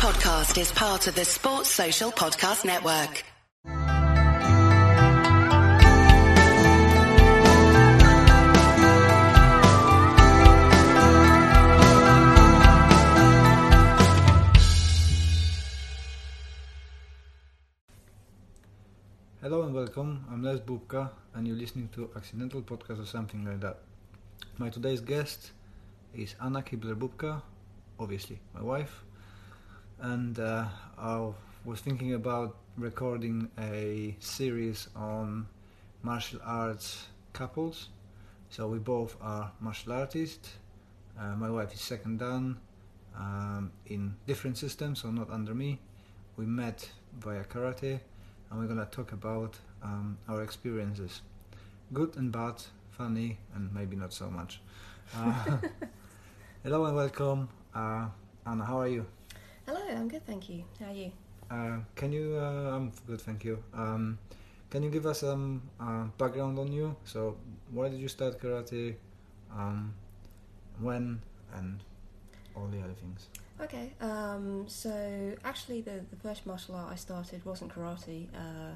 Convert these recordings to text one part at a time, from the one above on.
podcast is part of the Sports Social Podcast Network. Hello and welcome. I'm Les Bubka, and you're listening to Accidental Podcast or something like that. My today's guest is Anna Kibler Bubka, obviously my wife, and uh, I was thinking about recording a series on martial arts couples. So we both are martial artists. Uh, my wife is second dan um, in different systems, so not under me. We met via karate and we're gonna talk about um, our experiences, good and bad, funny and maybe not so much. Uh, hello and welcome, uh, Anna. How are you? Hello, I'm good, thank you. How are you? Uh, can you? Uh, I'm good, thank you. Um, can you give us some uh, background on you? So, why did you start karate? Um, when and all the other things. Okay, um, so actually, the, the first martial art I started wasn't karate. Uh,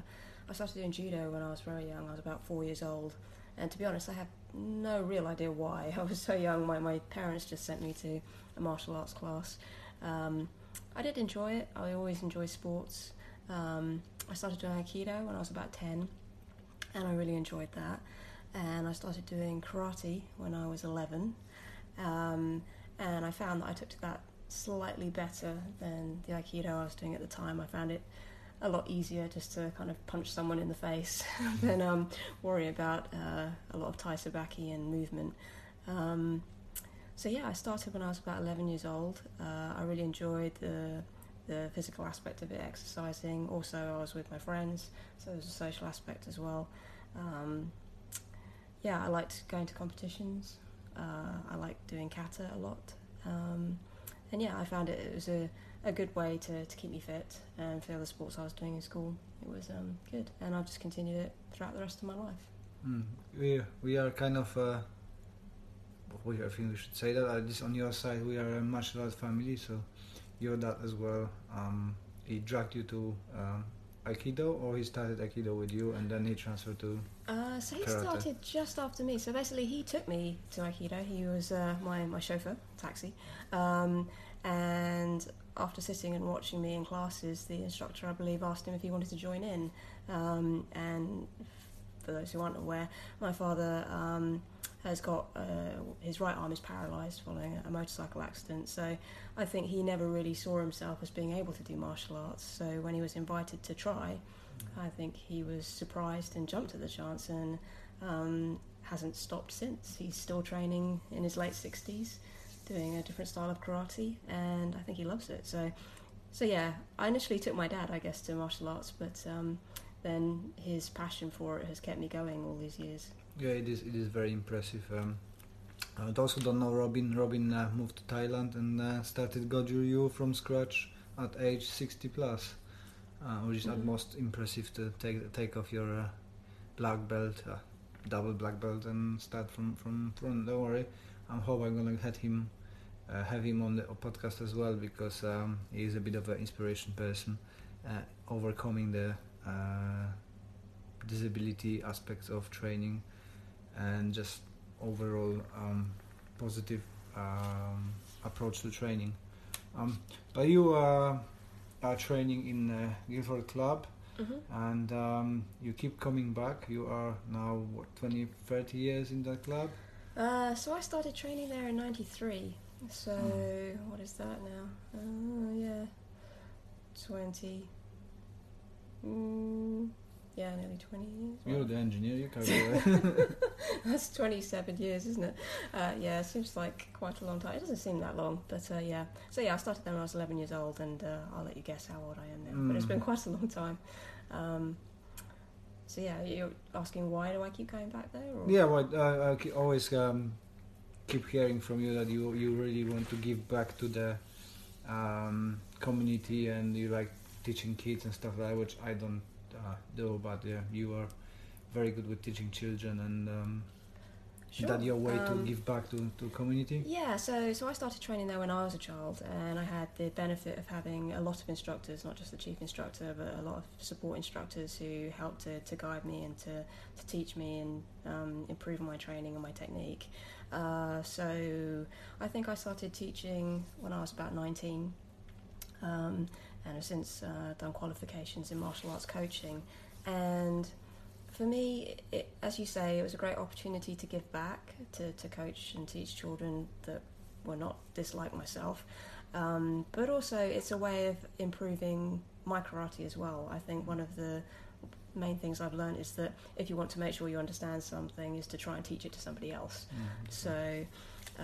I started doing judo when I was very young. I was about four years old, and to be honest, I have no real idea why. I was so young. My my parents just sent me to a martial arts class. Um, I did enjoy it. I always enjoy sports. Um, I started doing aikido when I was about ten, and I really enjoyed that. And I started doing karate when I was eleven, um, and I found that I took to that slightly better than the aikido I was doing at the time. I found it a lot easier just to kind of punch someone in the face than um, worry about uh, a lot of tai sabaki and movement. Um, so yeah, I started when I was about 11 years old. Uh, I really enjoyed the the physical aspect of it, exercising. Also, I was with my friends, so there's a social aspect as well. Um, yeah, I liked going to competitions. Uh, I liked doing kata a lot. Um, and yeah, I found it, it was a, a good way to, to keep me fit and for the other sports I was doing in school. It was um, good, and I've just continued it throughout the rest of my life. Mm. We we are kind of. Uh, we, I think we should say that. At least on your side, we are a martial arts family. So your dad as well. Um, he dragged you to um, Aikido, or he started Aikido with you, and then he transferred to. Uh, so he Karate. started just after me. So basically, he took me to Aikido. He was uh, my my chauffeur, taxi, um, and after sitting and watching me in classes, the instructor, I believe, asked him if he wanted to join in. Um, and for those who aren't aware, my father um, has got uh, his right arm is paralysed following a motorcycle accident. So I think he never really saw himself as being able to do martial arts. So when he was invited to try, I think he was surprised and jumped at the chance and um, hasn't stopped since. He's still training in his late 60s, doing a different style of karate, and I think he loves it. So, so yeah, I initially took my dad, I guess, to martial arts, but um, then his passion for it has kept me going all these years. Yeah, it is. It is very impressive. Um, those who don't know Robin, Robin uh, moved to Thailand and uh, started Goju Ryu from scratch at age 60 plus, uh, which is Mhm. utmost impressive to take take off your uh, black belt, uh, double black belt, and start from from front. Don't worry, I hope I'm gonna have him uh, have him on the podcast as well because um, he is a bit of an inspiration person, uh, overcoming the uh, disability aspects of training and just overall um, positive um, approach to training. Um, but you uh, are training in uh, Guildford Club Mm-hmm. and um, you keep coming back. You are now, what, 20, 30 years in that club? Uh, so I started training there in '93. So what is that now? Oh yeah, twenty. Mm, yeah, nearly twenty years. You're the engineer, you do it. That's twenty-seven years, isn't it? Uh, yeah, it seems like quite a long time. It doesn't seem that long, but uh, yeah. So yeah, I started there when I was eleven years old, and uh, I'll let you guess how old I am now. But it's been Mm. quite a long time. Um, so yeah, you're asking why do I keep going back there? Or? Yeah, well, I ke- always um, keep hearing from you that you you really want to give back to the um, community and you like teaching kids and stuff like that, which I don't uh, do. But yeah, you are very good with teaching children and um, Sure. Is that your way to Um, give back to to community? Yeah, so so I started training there when I was a child, and I had the benefit of having a lot of instructors, not just the chief instructor, but a lot of support instructors who helped to, to guide me and to, to teach me and um, improve my training and my technique. Uh, so I think I started teaching when I was about 19, um, and have since uh, done qualifications in martial arts coaching. And for me, it, as you say, it was a great opportunity to give back, to, to coach and teach children that were not just like myself. Um, but also, it's a way of improving my karate as well. I think one of the main things I've learned is that if you want to make sure you understand something, is to try and teach it to somebody else. Mm. So uh,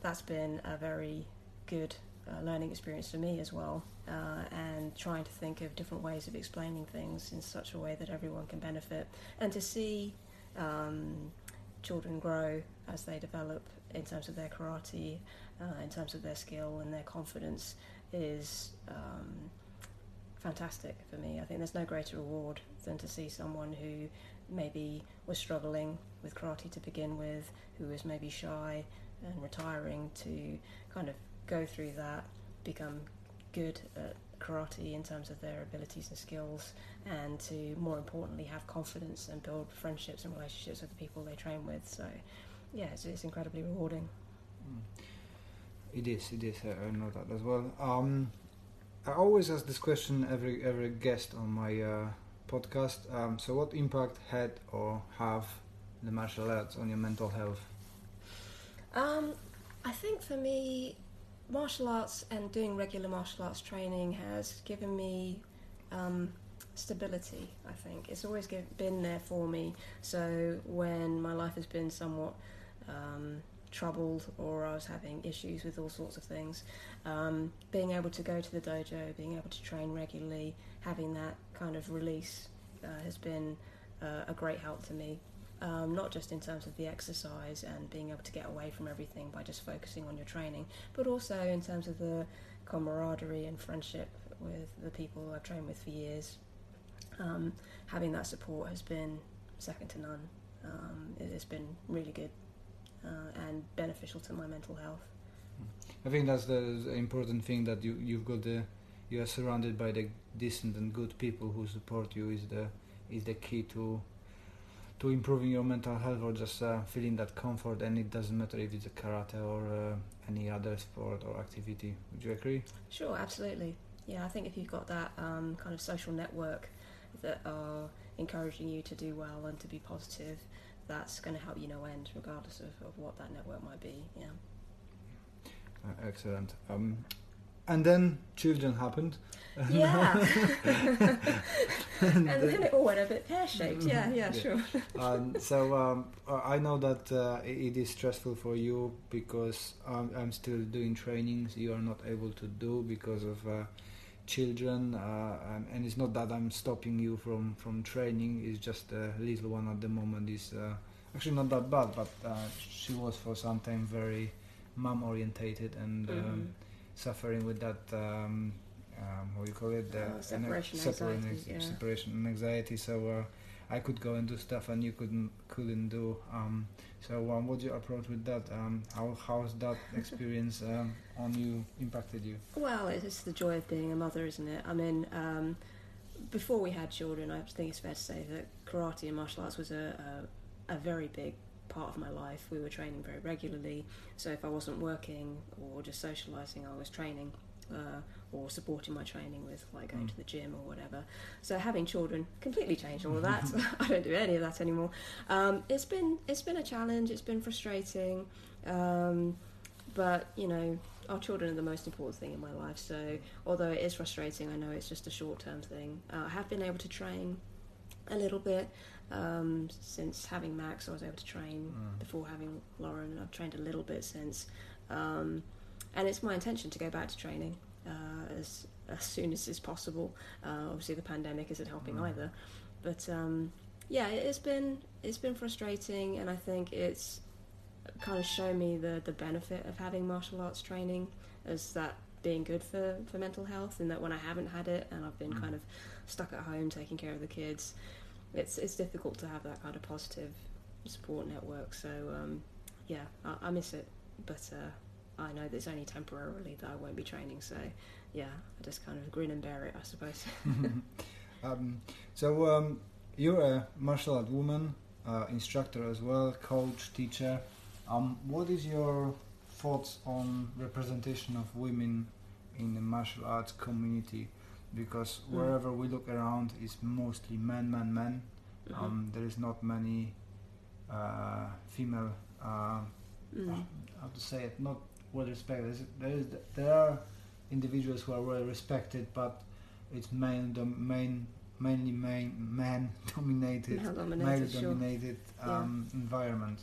that's been a very good uh, learning experience for me as well, uh, and trying to think of different ways of explaining things in such a way that everyone can benefit, and to see um, children grow as they develop in terms of their karate, uh, in terms of their skill and their confidence is. Um, fantastic for me. I think there's no greater reward than to see someone who maybe was struggling with karate to begin with, who was maybe shy and retiring to kind of go through that, become good at karate in terms of their abilities and skills, and to more importantly have confidence and build friendships and relationships with the people they train with. So, yeah, it's, it's incredibly rewarding. Mm. It is. It is. I I know that as well. Um, I always ask this question every every guest on my uh, podcast. Um, so, what impact had or have the martial arts on your mental health? Um, I think for me, martial arts and doing regular martial arts training has given me um, stability. I think it's always give, been there for me. So when my life has been somewhat um, troubled or I was having issues with all sorts of things, um, being able to go to the dojo, being able to train regularly, having that kind of release uh, has been uh, a great help to me um, not just in terms of the exercise and being able to get away from everything by just focusing on your training, but also in terms of the camaraderie and friendship with the people I've trained with for years. Um, having that support has been second to none. Um, it has been really good uh, and beneficial to my mental health. I think that's the, important thing that you you've got the you are surrounded by the decent and good people who support you is the is the key to to improving your mental health or just uh, feeling that comfort and it doesn't matter if it's a karate or uh, any other sport or activity would you agree Sure, absolutely. Yeah, I think if you've got that um, kind of social network that are encouraging you to do well and to be positive, that's going to help you no end, regardless of, of what that network might be. Yeah. uh, excellent um, and then children happened Yeah. and and then it all went a bit pear shaped. Yeah, yeah, Yeah. sure. um, so um, I I know that uh, it is stressful for you because I'm, I'm still doing trainings you are not able to do because of uh, children uh, and, and it's not that I'm stopping you from, from training it's just a little one at the moment is uh, actually not that bad but uh, she was for some time very mom orientated and um, Mhm. Suffering with that um, um, what do you call it the Oh, separation separation, anxiety, yeah. separation and anxiety so uh, I could go and do stuff and you couldn't couldn't do. Um, so um, what's your approach with that? Um, how how's that experience um, on you impacted you? Well, it's the joy of being a mother, isn't it? I mean, um, before we had children, I think it's fair to say that karate and martial arts was a, a, a very big part of my life. We were training very regularly, so if I wasn't working or just socialising, I was training. Uh, or supporting my training with like going Mm. to the gym or whatever. So having children completely changed all of that. I don't do any of that anymore. Um, it's been it's been a challenge. It's been frustrating, um, but you know our children are the most important thing in my life. So although it is frustrating, I know it's just a short term thing. Uh, I have been able to train a little bit um, since having Max. I was able to train Mm. before having Lauren, and I've trained a little bit since. Um, and it's my intention to go back to training uh, as as soon as is possible. Uh, obviously, the pandemic isn't helping Mm. either, but um, yeah, it's been it's been frustrating, and I think it's kind of shown me the the benefit of having martial arts training as that being good for, for mental health and that when I haven't had it and I've been Mm. kind of stuck at home taking care of the kids it's it's difficult to have that kind of positive support network. So um, yeah, I, I miss it, but uh, I know that it's only temporarily that I won't be training. So yeah, I just kind of grin and bear it, I suppose. um, so um, you're a martial art woman, uh, instructor as well, coach, teacher. Um, what is your thoughts on representation of women in the martial arts community? Because Mm. wherever we look around, is mostly men, men, men. Mhm. Um, there is not many uh, female. Uh, Mm. how to say it? Not well respected. There is there are individuals who are well respected, but it's main, dom- main mainly main man dominated, Male male dominated, sure. dominated um, environment.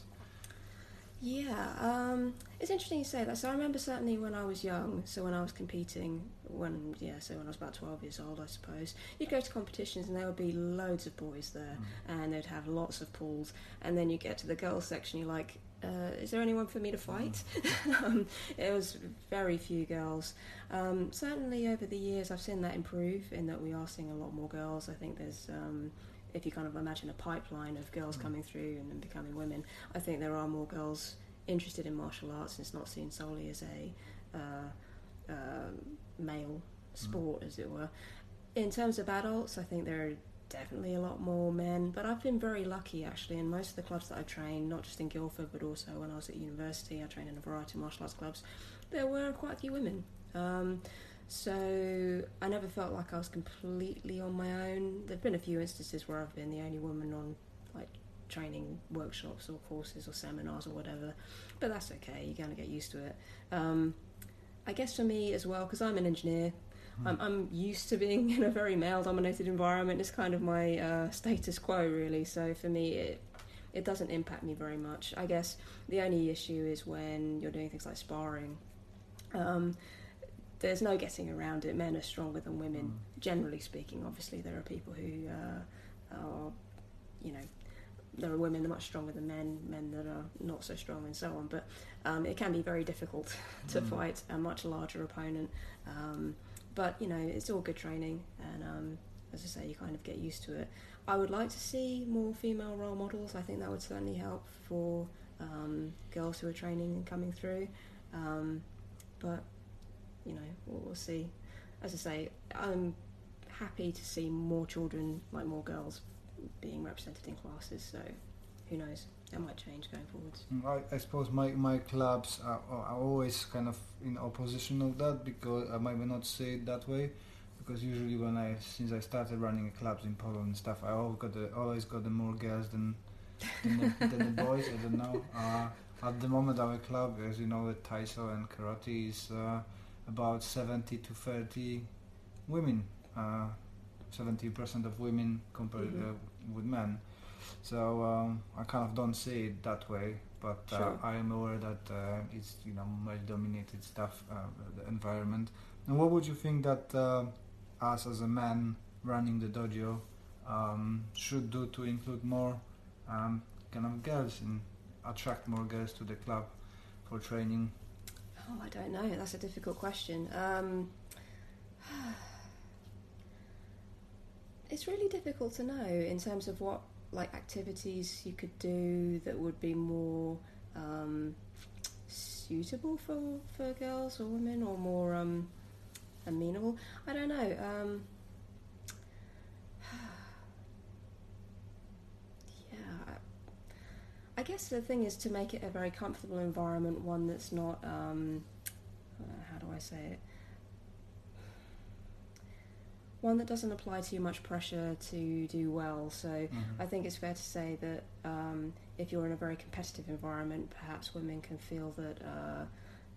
Yeah, um, it's interesting you say that. So I remember certainly when I was young, so when I was competing, when yeah, so when I was about twelve years old, I suppose, you'd go to competitions and there would be loads of boys there, and they'd have lots of pools, and then you get to the girls section, you're like, uh, is there anyone for me to fight? um, it was very few girls. Um, certainly over the years, I've seen that improve in that we are seeing a lot more girls. I think there's. Um, if you kind of imagine a pipeline of girls Mm. coming through and then becoming women, I think there are more girls interested in martial arts, and it's not seen solely as a uh, uh, male sport, as it were. In terms of adults, I think there are definitely a lot more men, but I've been very lucky actually. In most of the clubs that I trained, not just in Guildford, but also when I was at university, I trained in a variety of martial arts clubs. There were quite a few women. Um, so I never felt like I was completely on my own. There've been a few instances where I've been the only woman on like training workshops or courses or seminars or whatever, but that's okay. You're going to get used to it. Um, I guess for me as well, because I'm an engineer, I'm, I'm used to being in a very male-dominated environment. It's kind of my uh, status quo, really. So for me, it it doesn't impact me very much. I guess the only issue is when you're doing things like sparring. Um, there's no getting around it. Men are stronger than women, generally speaking. Obviously, there are people who uh, are, you know, there are women that are much stronger than men, men that are not so strong, and so on. But um, it can be very difficult to Mm. fight a much larger opponent. Um, but you know, it's all good training, and um, as I say, you kind of get used to it. I would like to see more female role models. I think that would certainly help for um, girls who are training and coming through. Um, but you know, we'll, we'll see. As I say, I'm happy to see more children, like more girls, being represented in classes. So who knows? That might change going forwards. Mm, I, I suppose my, my clubs are, are always kind of in opposition of that because I might not say it that way because usually when I since I started running clubs in Poland and stuff I always got the, always got the more girls than than the, than the boys I don't know uh, at the moment our club as you know the Taiso and karate is uh, about 70 to 30 women uh, 70% of women compared Mhm. With men so um, I kind of don't see it that way, but uh, Sure. I am aware that uh, it's you know male-dominated stuff, uh, the environment. And what would you think that uh, us as a man running the dojo um, should do to include more um, kind of girls and attract more girls to the club for training? Oh, I don't know. That's a difficult question. It's really difficult to know in terms of what like activities you could do that would be more um, suitable for for girls or women, or more um, amenable. I don't know. Um, yeah. I- I guess the thing is to make it a very comfortable environment, one that's not, um, uh, how do I say it? One that doesn't apply too much pressure to do well. So I think it's fair to say that um, if you're in a very competitive environment, perhaps women can feel that uh,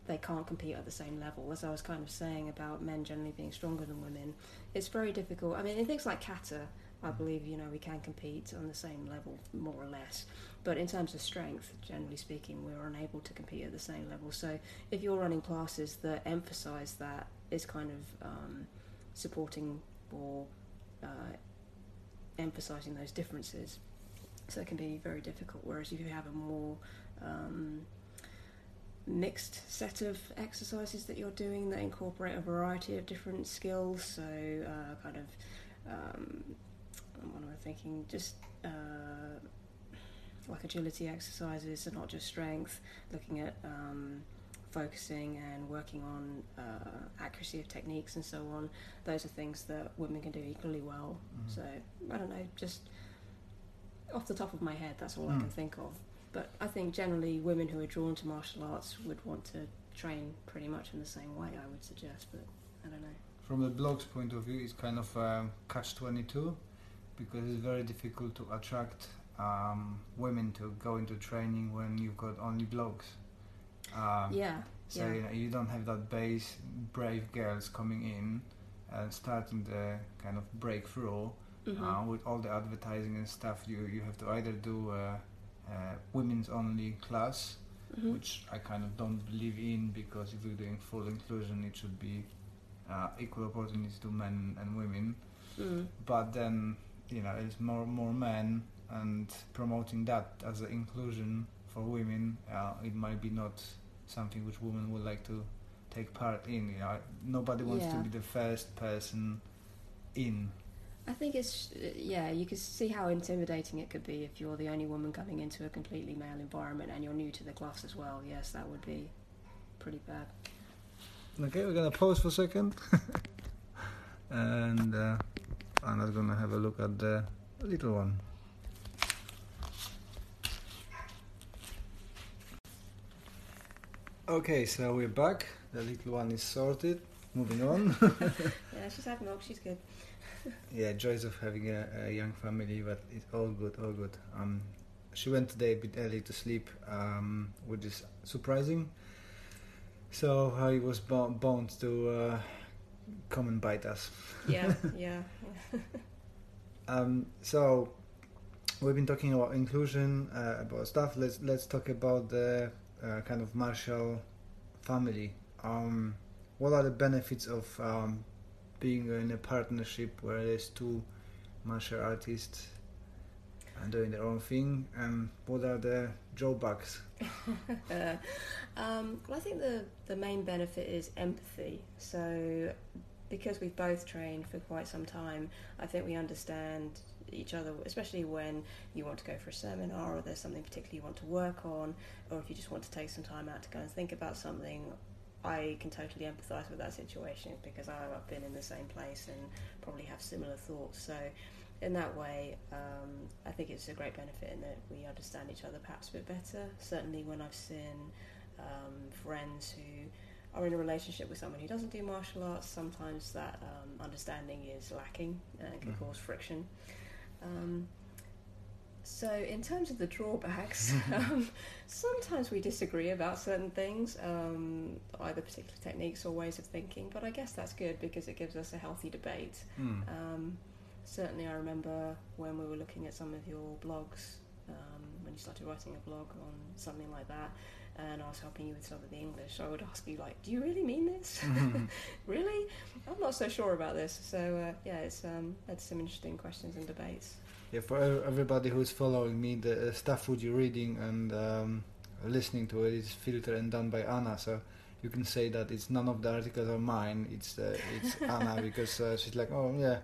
they can't compete at the same level. As I was kind of saying about men generally being stronger than women, it's very difficult. I mean, in things like kata, I believe you know we can compete on the same level more or less. But in terms of strength, generally speaking, we're unable to compete at the same level. So if you're running classes that emphasise that, is kind of um, supporting or uh, emphasising those differences. So it can be very difficult. Whereas if you have a more um, mixed set of exercises that you're doing that incorporate a variety of different skills, so uh, kind of um, what am I thinking? Just uh, like agility exercises, so not just strength, looking at um, focusing and working on uh, accuracy of techniques and so on. Those are things that women can do equally well. Mhm. So I don't know, just off the top of my head, that's all I Mm. can think of. But I think generally women who are drawn to martial arts would want to train pretty much in the same way. I would suggest, but I don't know. From the blog's point of view, it's kind of um, catch twenty two, because it's very difficult to attract um, women to go into training when you've got only blogs. Um, yeah, So yeah. you, know, you don't have that base brave girls coming in and starting the kind of breakthrough Mhm. uh, with all the advertising and stuff. You you have to either do a, a women's only class, Mhm. which I kind of don't believe in because if you're doing full inclusion, it should be uh, equal opportunities to men and women. Mm. But then you know it's more more men and promoting that as an inclusion for women. Uh, it might be not something which women would like to take part in. You know, nobody wants to be the first person in. I think it's yeah. You can see how intimidating it could be if you're the only woman coming into a completely male environment and you're new to the class as well. Yes, that would be pretty bad. Okay, we're gonna pause for a second, and uh, Anna's gonna have a look at the little one. Okay, so we're back. The little one is sorted. Moving on. Yeah, she's had milk. She's good. yeah, joys of having a, a young family, but it's all good, all good. Um, she went today a bit early to sleep, um, which is surprising. So I was bo- bound to uh, come and bite us. Yeah, yeah. Um, so we've been talking about inclusion, uh, about stuff. Let's let's talk about the uh, kind of martial family. Um, what are the benefits of um, being in a partnership where there's two martial artists and doing their own thing, and what are the drawbacks? Um, well, I think the the main benefit is empathy. So, because we've both trained for quite some time, I think we understand each other, especially when you want to go for a seminar or there's something particularly you want to work on, or if you just want to take some time out to go and think about something. I can totally empathise with that situation because I've been in the same place and probably have similar thoughts. So, in that way, um, I think it's a great benefit in that we understand each other perhaps a bit better. Certainly, when I've seen um, friends who are in a relationship with someone who doesn't do martial arts, sometimes that um, understanding is lacking and can Mhm. cause friction. Um, so, in terms of the drawbacks, um, sometimes we disagree about certain things, um, either particular techniques or ways of thinking, but I guess that's good because it gives us a healthy debate. Hmm. Um, certainly, I remember when we were looking at some of your blogs, um, when you started writing a blog on something like that, and I was helping you with some of the English. I would ask you, like, "Do you really mean this? Mhm. really? I'm not so sure about this." So uh, yeah, it's um, to some interesting questions and debates. Yeah, for everybody who's following me, the uh, stuff what you're reading and um, listening to it is filtered and done by Anna. So you can say that it's none of the articles are mine. It's uh, it's Anna because uh, she's like, oh yeah,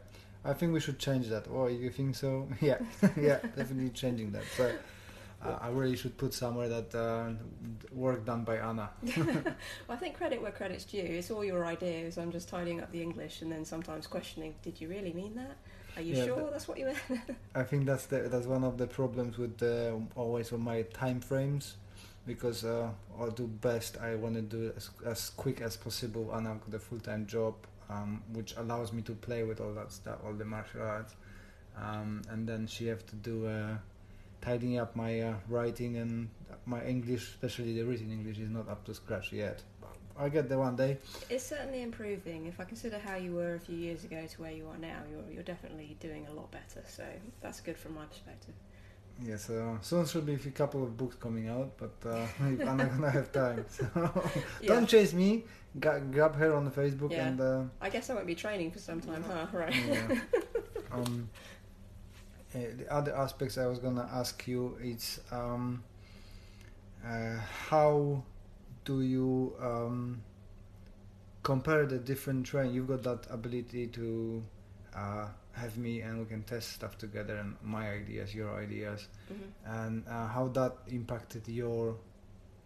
I think we should change that. Oh, you think so? yeah, yeah, definitely changing that. So I really should put somewhere that uh, work done by Anna. well, I think credit where credit's due. It's all your ideas. I'm just tidying up the English and then sometimes questioning, "Did you really mean that? Are you Yeah, sure that's what you meant?" I think that's the, that's one of the problems with uh, always on my time frames because uh, I'll do best. I want to do as, as quick as possible, and I've got a full time job, um, which allows me to play with all that stuff, all the martial arts, um, and then she have to do uh, tidying up my uh, writing and my English, especially the written English, is not up to scratch yet. I'll get there one day. It's certainly improving. If I consider how you were a few years ago to where you are now, you're you're definitely doing a lot better. So that's good from my perspective. Yeah, so soon should be a couple of books coming out, but uh, I'm not gonna have time. So Yeah. don't chase me. Ga- grab her on the Facebook Yeah. and uh, I guess I won't be training for some time, huh? Right. yeah. um, uh, the other aspects I was gonna ask you is um, uh, how do you um, compare the different train? You've got that ability to uh, have me and we can test stuff together and my ideas, your ideas, hmm and uh, how that impacted your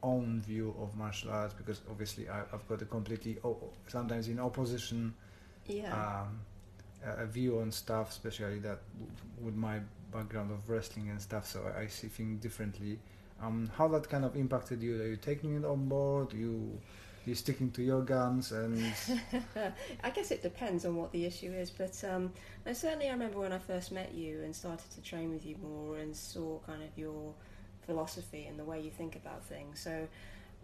own view of martial arts because obviously I, I've got a completely o- sometimes in opposition Yeah. um, a view on stuff, especially that with my background of wrestling and stuff. So I, see things differently. Um, how that kind of impacted you? Are you taking it on board? You you sticking to your guns and I guess it depends on what the issue is, but um, certainly I remember when I first met you and started to train with you more and saw kind of your philosophy and the way you think about things. So,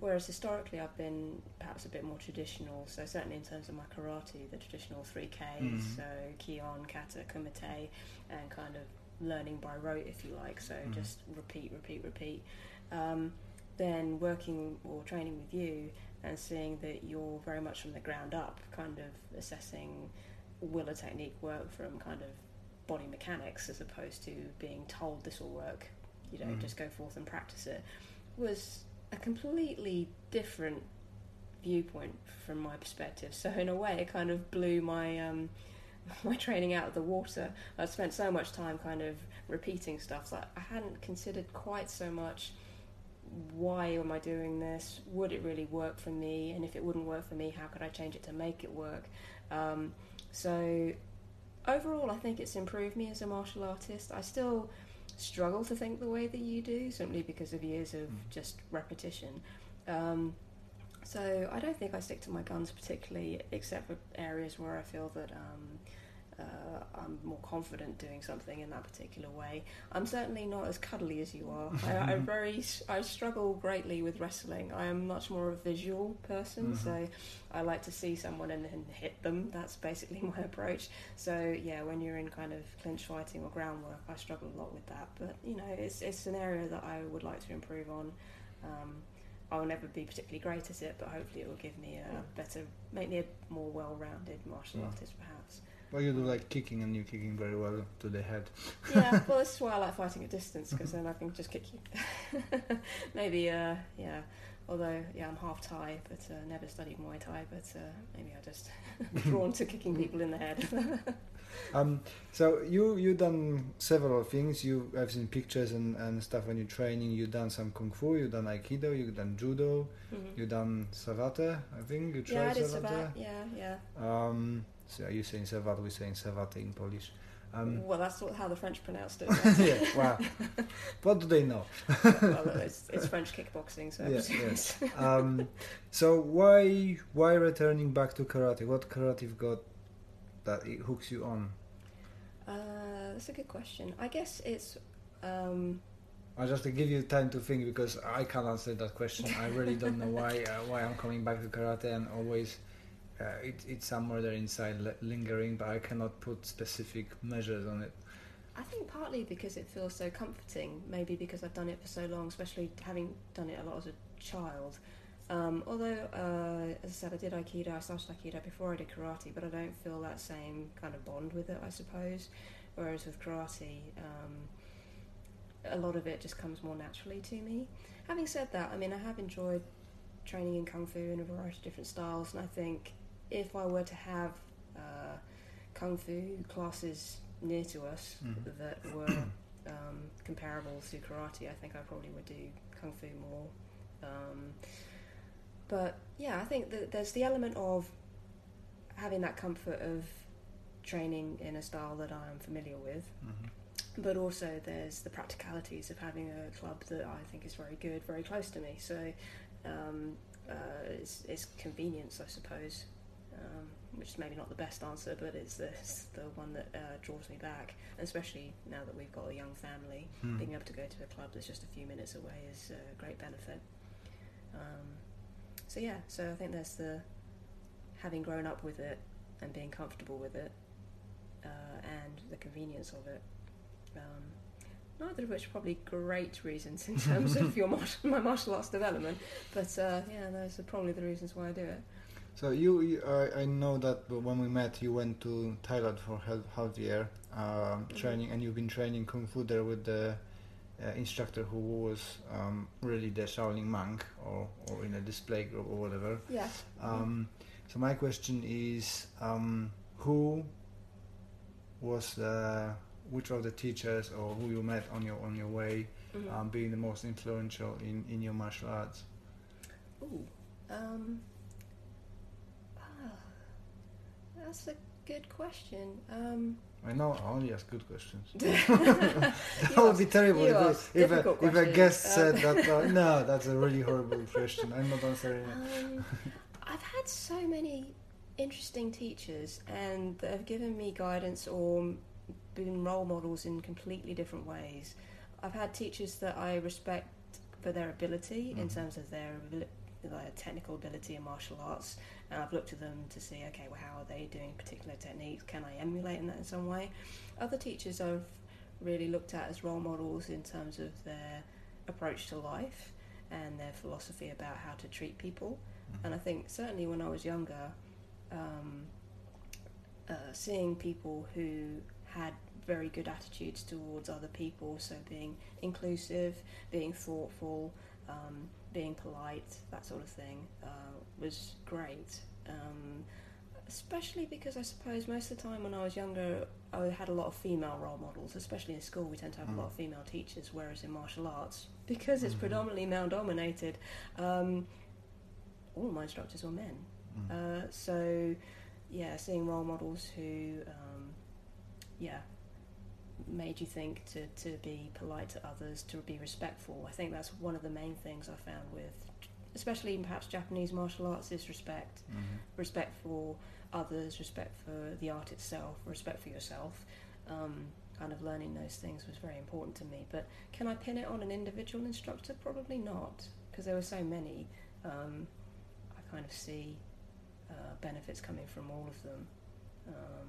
whereas historically I've been perhaps a bit more traditional, so certainly in terms of my karate, the traditional 3Ks, Mhm. so Kihon, Kata, Kumite, and kind of learning by rote, if you like, so Mhm. just repeat, repeat, repeat. Um, then working or training with you and seeing that you're very much from the ground up, kind of assessing will a technique work from kind of body mechanics as opposed to being told this will work, you know, Mhm. just go forth and practice it, was a completely different viewpoint from my perspective. So in a way, it kind of blew my um, my training out of the water. I spent so much time kind of repeating stuff that I hadn't considered quite so much why am I doing this? Would it really work for me? And if it wouldn't work for me, how could I change it to make it work? Um, so overall, I think it's improved me as a martial artist. I still struggle to think the way that you do, simply because of years of Mm. just repetition. Um, so I don't think I stick to my guns particularly, except for areas where I feel that um, uh, I'm more confident doing something in that particular way. I'm certainly not as cuddly as you are. I, I very I struggle greatly with wrestling. I am much more of a visual person, Mhm. so I like to see someone and then hit them. That's basically my approach. So yeah, when you're in kind of clinch fighting or groundwork, I struggle a lot with that. But you know, it's it's an area that I would like to improve on. Um, I will never be particularly great at it, but hopefully it will give me a better, make me a more well-rounded martial Mm. artist, perhaps. Well, you do like kicking and you're kicking very well to the head. yeah, well, this is why I like fighting at distance because then I can just kick you. maybe, uh, yeah. Although, yeah, I'm half Thai, but uh, never studied Muay Thai. But uh, maybe I just drawn to kicking people in the head. Um, so you you done several things. You I've seen pictures and, and stuff when you're training. You've done some kung fu. You've done aikido. You've done judo. Mhm. You done savate. I think you yeah, I tried did savate. Savat. Yeah, yeah. Um, so are you saying savate? We're saying savate in Polish. Um, well, that's how the French pronounced it. yeah. Wow. what do they know? well, it's, it's French kickboxing, so yes. it's- um, so why why returning back to karate? What karate you've got that it hooks you on? Uh, that's a good question. I guess it's. Um, I just to give you time to think because I can't answer that question. I really don't know why uh, why I'm coming back to karate and always uh, it, it's somewhere there inside li- lingering, but I cannot put specific measures on it. I think partly because it feels so comforting, maybe because I've done it for so long, especially having done it a lot as a child. Um, although, uh, as I said, I did Aikido, I started Aikido before I did karate, but I don't feel that same kind of bond with it, I suppose. Whereas with karate, um, a lot of it just comes more naturally to me. Having said that, I mean, I have enjoyed training in Kung Fu in a variety of different styles, and I think if I were to have uh, Kung Fu classes near to us Mhm. that were um, comparable to karate, I think I probably would do kung fu more. Um, but yeah, I think that there's the element of having that comfort of training in a style that I'm familiar with, Mm-hmm. but also there's the practicalities of having a club that I think is very good, very close to me. So um, uh, it's, it's convenience, I suppose. Um, which is maybe not the best answer, but it's the, it's the one that uh, draws me back. And especially now that we've got a young family, Hmm. being able to go to a club that's just a few minutes away is a great benefit. Um, so yeah, so I think there's the having grown up with it and being comfortable with it, uh, and the convenience of it. Um, neither of which are probably great reasons in terms of your martial, my martial arts development, but uh, yeah, those are probably the reasons why I do it. So you, you I, I know that when we met, you went to Thailand for half, half the year um, training, and you've been training kung fu there with the uh, instructor who was um, really the Shaolin monk, or, or in a display group or whatever. Yeah. Um, so my question is, um, who was uh, which of the teachers or who you met on your on your way Mhm. um, being the most influential in, in your martial arts? Ooh, um, ah, that's a good question. Um, I know I only ask good questions. you that would be terrible you if, if, a, if a guest Um, said that. Uh, no, that's a really horrible question. I'm not answering it. Um, I've had so many interesting teachers, and they've given me guidance or been role models in completely different ways. I've had teachers that I respect for their ability in Mhm. terms of their their technical ability in martial arts, and I've looked at them to see, okay, well, how are they doing particular techniques? Can I emulate in that in some way? Other teachers I've really looked at as role models in terms of their approach to life and their philosophy about how to treat people. And I think certainly when I was younger, um, uh, seeing people who had very good attitudes towards other people, so being inclusive, being thoughtful, um, being polite, that sort of thing, uh, was great. Um, especially because I suppose most of the time when I was younger, I had a lot of female role models, especially in school. We tend to have Mm. a lot of female teachers, whereas in martial arts, because it's Mhm. predominantly male dominated, um, all my instructors were men. Mm. Uh, so, yeah, seeing role models who, um, yeah, made you think to, to be polite to others, to be respectful. I think that's one of the main things I found with, especially perhaps Japanese martial arts, is respect. Mhm. Respect for others, respect for the art itself, respect for yourself. Um, kind of learning those things was very important to me. But can I pin it on an individual instructor? Probably not, because there were so many. Um, I kind of see uh, benefits coming from all of them. Um,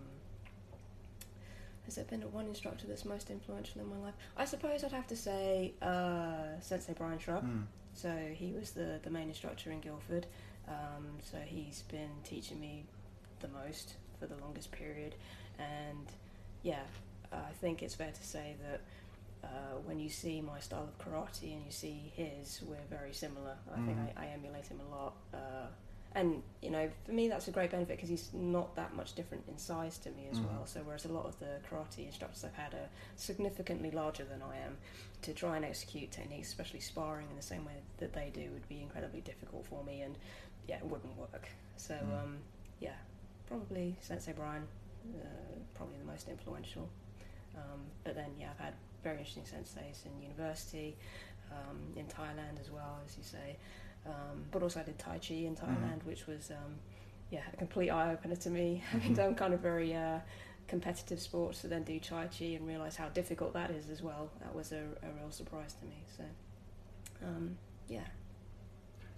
has there been one instructor that's most influential in my life? I suppose I'd have to say uh, Sensei Brian Shrub. Mm. So he was the, the main instructor in Guildford. Um, so he's been teaching me the most for the longest period. And yeah, I think it's fair to say that uh, when you see my style of karate and you see his, we're very similar. I think Mhm. I, I emulate him a lot. Uh, and you know, for me, that's a great benefit because he's not that much different in size to me as Mhm. well. So whereas a lot of the karate instructors I've had are significantly larger than I am, to try and execute techniques, especially sparring in the same way that they do, would be incredibly difficult for me, and yeah, it wouldn't work. So Mm. um, yeah, probably Sensei Brian, uh, probably the most influential. Um, but then yeah, I've had very interesting senseis in university, um, in Thailand as well, as you say. Um, but also I did Tai Chi in Thailand, which was um, yeah a complete eye opener to me. Having Mhm. done kind of very uh, competitive sports to then do Tai Chi and realise how difficult that is as well. That was a, a real surprise to me. So um, yeah.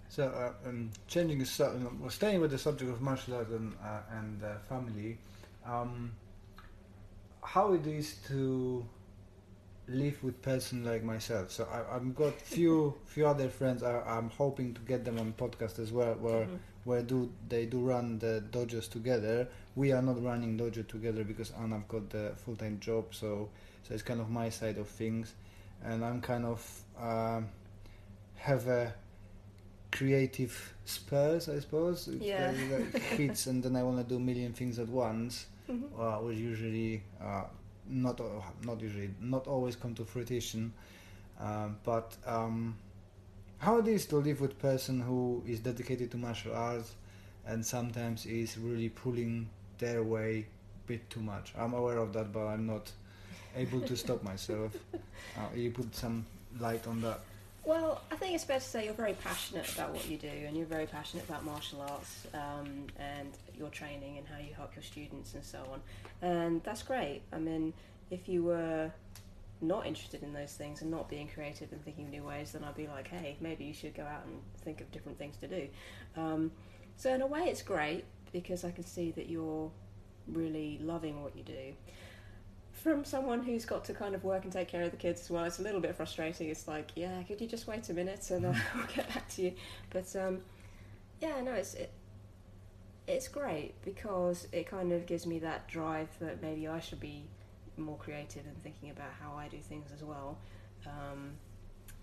So, uh, um, changing the su- um, well, staying with the subject of martial arts and, uh, and uh, family, um, how it is to live with person like myself. So I, I've got few few other friends. I, I'm hoping to get them on podcast as well, where Mhm. where do they do run the dojos together. We are not running dojo together because Anna's got the full time job, so so it's kind of my side of things, and I'm kind of um, have a creative spurs, I suppose. Yeah. like- like hits, and then I want to do a million things at once, Mhm. uh, which usually uh, not not usually not always come to fruition. Um, but um, how it is to live with person who is dedicated to martial arts and sometimes is really pulling their way a bit too much. I'm aware of that, but I'm not able to stop myself. Uh, you put some light on that. Well, I think it's fair to say you're very passionate about what you do, and you're very passionate about martial arts um, and your training and how you help your students and so on. And that's great. I mean, if you were not interested in those things and not being creative and thinking of new ways, then I'd be like, hey, maybe you should go out and think of different things to do. Um, so in a way, it's great because I can see that you're really loving what you do. From someone who's got to kind of work and take care of the kids as well, it's a little bit frustrating. It's like, yeah, could you just wait a minute and I'll get back to you. But um, yeah, no, it's it, it's great because it kind of gives me that drive that maybe I should be more creative and thinking about how I do things as well. Um,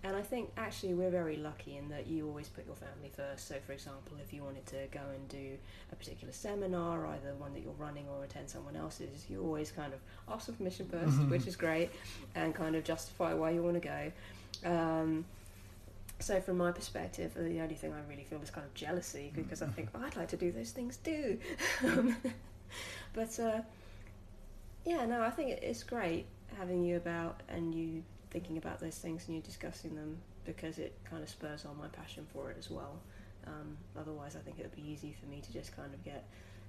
and I think actually we're very lucky in that you always put your family first. So, for example, if you wanted to go and do a particular seminar, either one that you're running or attend someone else's, you always kind of ask for permission 1st which is great, and kind of justify why you want to go. Um, so, from my perspective, the only thing I really feel is kind of jealousy because I think oh, I'd like to do those things too. But uh, yeah, no, I think it's great having you about and you thinking about those things and you're discussing them because it kind of spurs on my passion for it as well. Um, otherwise, I think it would be easy for me to just kind of get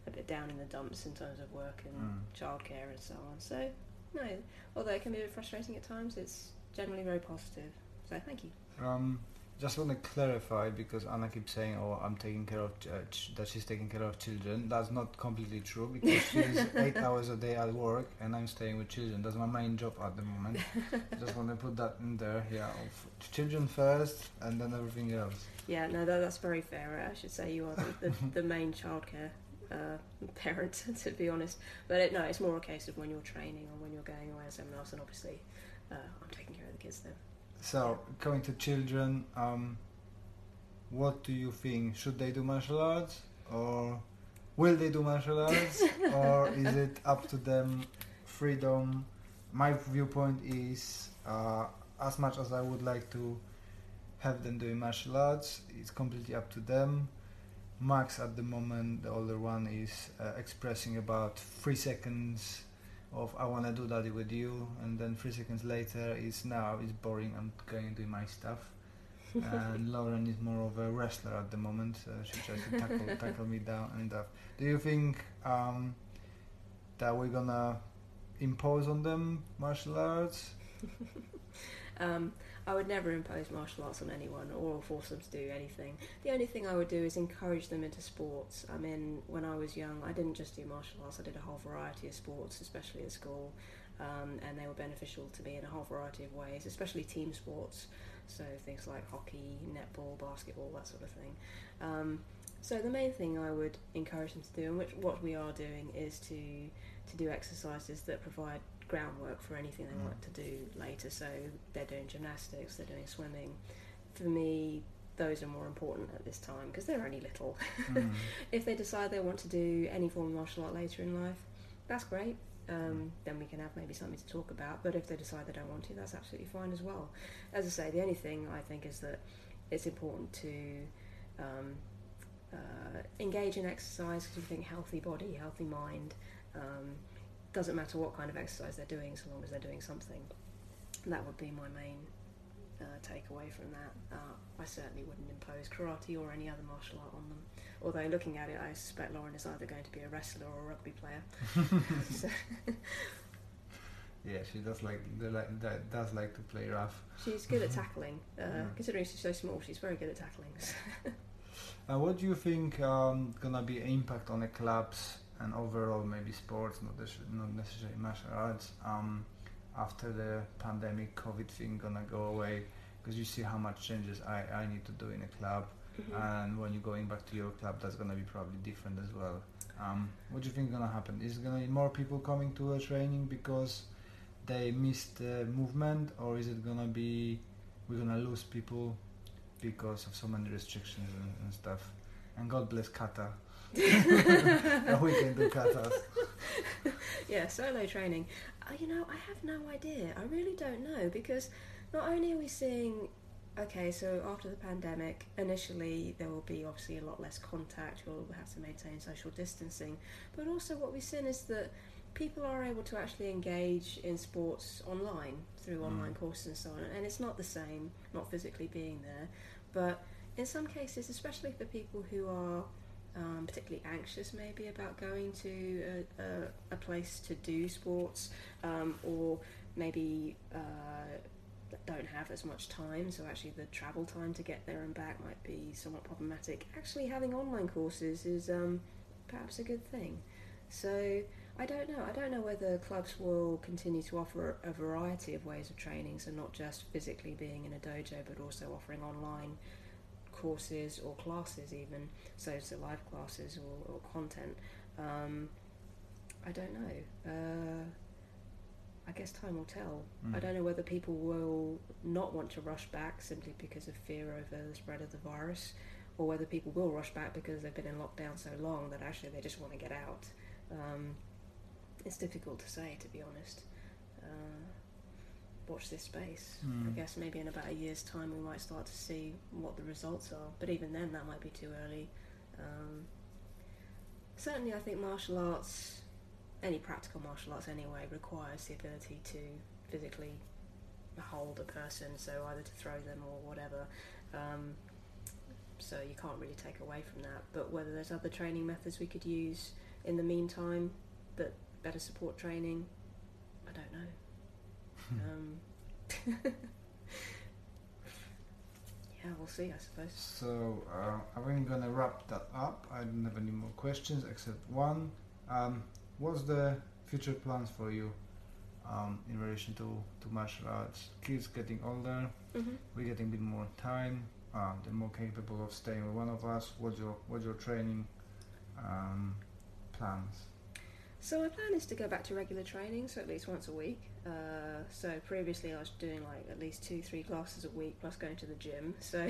a bit down in the dumps in terms of work and Mm. childcare and so on. So, no, although it can be a bit frustrating at times, it's generally very positive. So, thank you. Um, just want to clarify because Anna keeps saying, "Oh, I'm taking care of uh, ch- that she's taking care of children." That's not completely true because she's eight hours a day at work and I'm staying with children. That's my main job at the moment. just want to put that in there. Yeah, of children first and then everything else. Yeah, no, that, that's very fair. I should say you are the, the, the main childcare uh, parent, to be honest. But it, no, it's more a case of when you're training or when you're going away on else, and obviously uh, I'm taking care of the kids then. So, coming to children, um, what do you think? Should they do martial arts or will they do martial arts or is it up to them? Freedom. My viewpoint is uh, as much as I would like to have them doing martial arts, it's completely up to them. Max at the moment, the older one, is uh, expressing about three seconds of I want to do that with you, and then three seconds later is now it's boring. I'm going to do my stuff. and Lauren is more of a wrestler at the moment. Uh, she tries to tackle tackle me down and stuff. Do you think um, that we're gonna impose on them martial arts? Um, I would never impose martial arts on anyone or force them to do anything. The only thing I would do is encourage them into sports. I mean, when I was young, I didn't just do martial arts, I did a whole variety of sports, especially at school, um, and they were beneficial to me in a whole variety of ways, especially team sports. So things like hockey, netball, basketball, that sort of thing. Um, so the main thing I would encourage them to do, and which what we are doing, is to to do exercises that provide groundwork for anything they Mm. want to do later. So they're doing gymnastics, they're doing swimming. For me, those are more important at this time because they're only little. Mm. if they decide they want to do any form of martial art later in life, that's great. Um, then we can have maybe something to talk about. But if they decide they don't want to, that's absolutely fine as well. As I say, the only thing I think is that it's important to um, uh, engage in exercise because we think healthy body, healthy mind. Um, doesn't matter what kind of exercise they're doing, so long as they're doing something. That would be my main uh, takeaway from that. Uh, I certainly wouldn't impose karate or any other martial art on them. Although looking at it, I suspect Lauren is either going to be a wrestler or a rugby player. so, Yeah, she does like, like does like to play rough. she's good at tackling. Uh, Yeah. Considering she's so small, she's very good at tackling. Uh, what do you think um, gonna be impact on the clubs and overall maybe sports, not, not necessarily martial arts, um, after the pandemic COVID thing gonna go away? Because you see how much changes I, I need to do in a club, Mhm. and when you're going back to your club, that's gonna be probably different as well. Um, what do you think gonna happen? Is gonna be more people coming to a training because they missed the movement, or is it gonna be we're gonna lose people because of so many restrictions and, and stuff? And God bless kata. We can do katas. yeah, solo training. Uh, you know, I have no idea. I really don't know because not only are we seeing, okay, so after the pandemic, initially there will be obviously a lot less contact. We'll have to maintain social distancing, but also what we've seen is that people are able to actually engage in sports online through Mm. online courses and so on, and it's not the same, not physically being there, but in some cases, especially for people who are um, particularly anxious maybe about going to a, a, a place to do sports um, or maybe uh, don't have as much time so actually the travel time to get there and back might be somewhat problematic actually having online courses is um, perhaps a good thing so I don't know. I don't know whether clubs will continue to offer a variety of ways of training, so not just physically being in a dojo, but also offering online courses or classes, even so, so live classes or, or content. Um, I don't know. Uh, I guess time will tell. Mm. I don't know whether people will not want to rush back simply because of fear over the spread of the virus, or whether people will rush back because they've been in lockdown so long that actually they just want to get out. Um, it's difficult to say, to be honest. Uh, watch this space. I Mm. guess maybe in about a year's time we might start to see what the results are, but even then that might be too early. Um, certainly, I think martial arts, any practical martial arts anyway, requires the ability to physically hold a person, so either to throw them or whatever. Um, so you can't really take away from that. But whether there's other training methods we could use in the meantime that better support training, I don't know. Um, yeah, we'll see, I suppose. So uh, I'm gonna wrap that up. I don't have any more questions except one. Um, what's the future plans for you um, in relation to, to martial arts? Kids getting older, hmm we're getting a bit more time. Uh, they're more capable of staying with one of us. What's your what's your training um, plans? So my plan is to go back to regular training, so at least once a week. Uh, so previously I was doing like at least two, three classes a week, plus going to the gym. So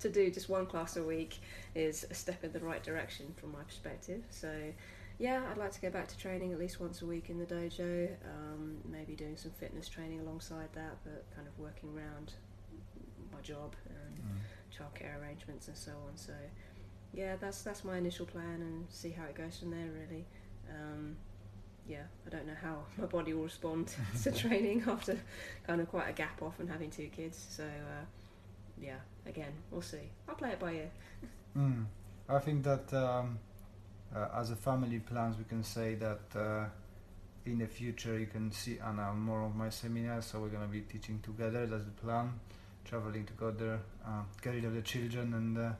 to do just one class a week is a step in the right direction from my perspective. So yeah, I'd like to go back to training at least once a week in the dojo. Um, maybe doing some fitness training alongside that, but kind of working around my job and childcare arrangements and so on. So yeah, that's that's my initial plan, and see how it goes from there. Really, um, yeah, I don't know how my body will respond to training after kind of quite a gap off and having two kids. So uh, yeah, again, we'll see. I'll play it by ear. Mm. I think that um, uh, as a family plans, we can say that uh, in the future you can see Anna more of my seminars. So we're gonna be teaching together. That's the plan. Traveling together, uh, get rid of the children, and uh,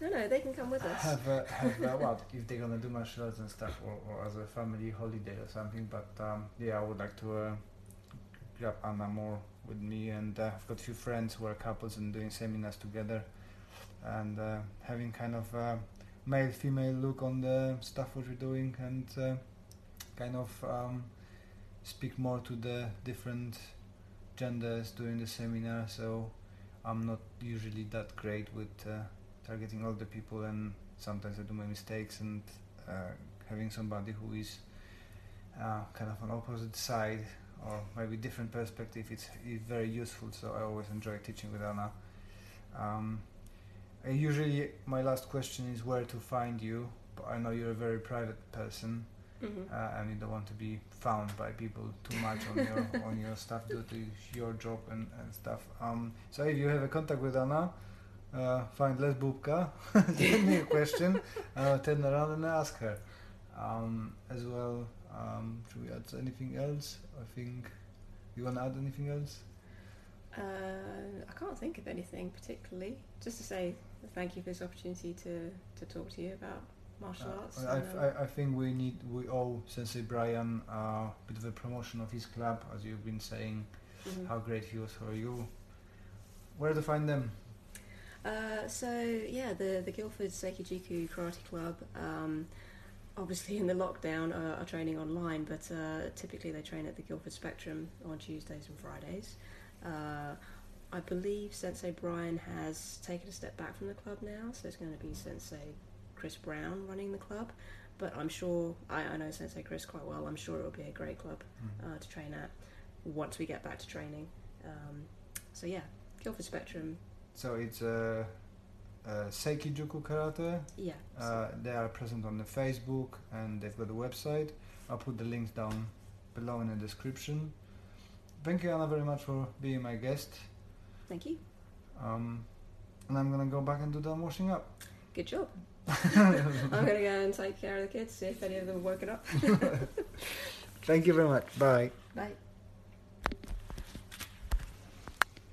No, no, they can come with us. have uh, have uh, what if they're gonna do martial arts and stuff, or, or as a family holiday or something. But um, yeah, I would like to uh, grab Anna more with me, and uh, I've got a few friends who are couples and doing seminars together, and uh, having kind of uh, male-female look on the stuff what we're doing, and uh, kind of um, speak more to the different genders during the seminar. So I'm not usually that great with. Uh, targeting older people and sometimes I do my mistakes and uh, having somebody who is uh, kind of on opposite side or maybe different perspective it's, it's very useful. So I always enjoy teaching with Anna. Um, usually my last question is where to find you. But I know you're a very private person hmm uh, and you don't want to be found by people too much on your on your stuff due to your job and, and stuff. Um, so if you have a contact with Anna, uh, find Les Bubka, send me a question, uh, turn around and ask her. Um, as well, um, should we add anything else? I think you want to add anything else? Uh, I can't think of anything particularly. Just to say thank you for this opportunity to, to talk to you about martial Uh, arts. I, um, I, I think we need we owe Sensei Brian uh, a bit of a promotion of his club, as you've been saying mhm. how great he was for you. Where to find them? Uh, so yeah, the the Guildford Seikijuku Karate Club. Um, obviously, in the lockdown, uh, are training online, but uh, typically they train at the Guildford Spectrum on Tuesdays and Fridays. Uh, I believe Sensei Brian has taken a step back from the club now, so it's going to be Sensei Chris Brown running the club. But I'm sure I, I know Sensei Chris quite well. I'm sure it will be a great club uh, to train at once we get back to training. Um, so yeah, Guildford Spectrum. So it's a, uh, Seikijuku Karate. Yeah. Uh, they are present on the Facebook and they've got a website. I'll put the links down below in the description. Thank you, Anna, very much for being my guest. Thank you. Um, and I'm gonna go back and do the washing up. Good job. I'm going to go and take care of the kids, see if any of them are woken up. Thank you very much. Bye. Bye.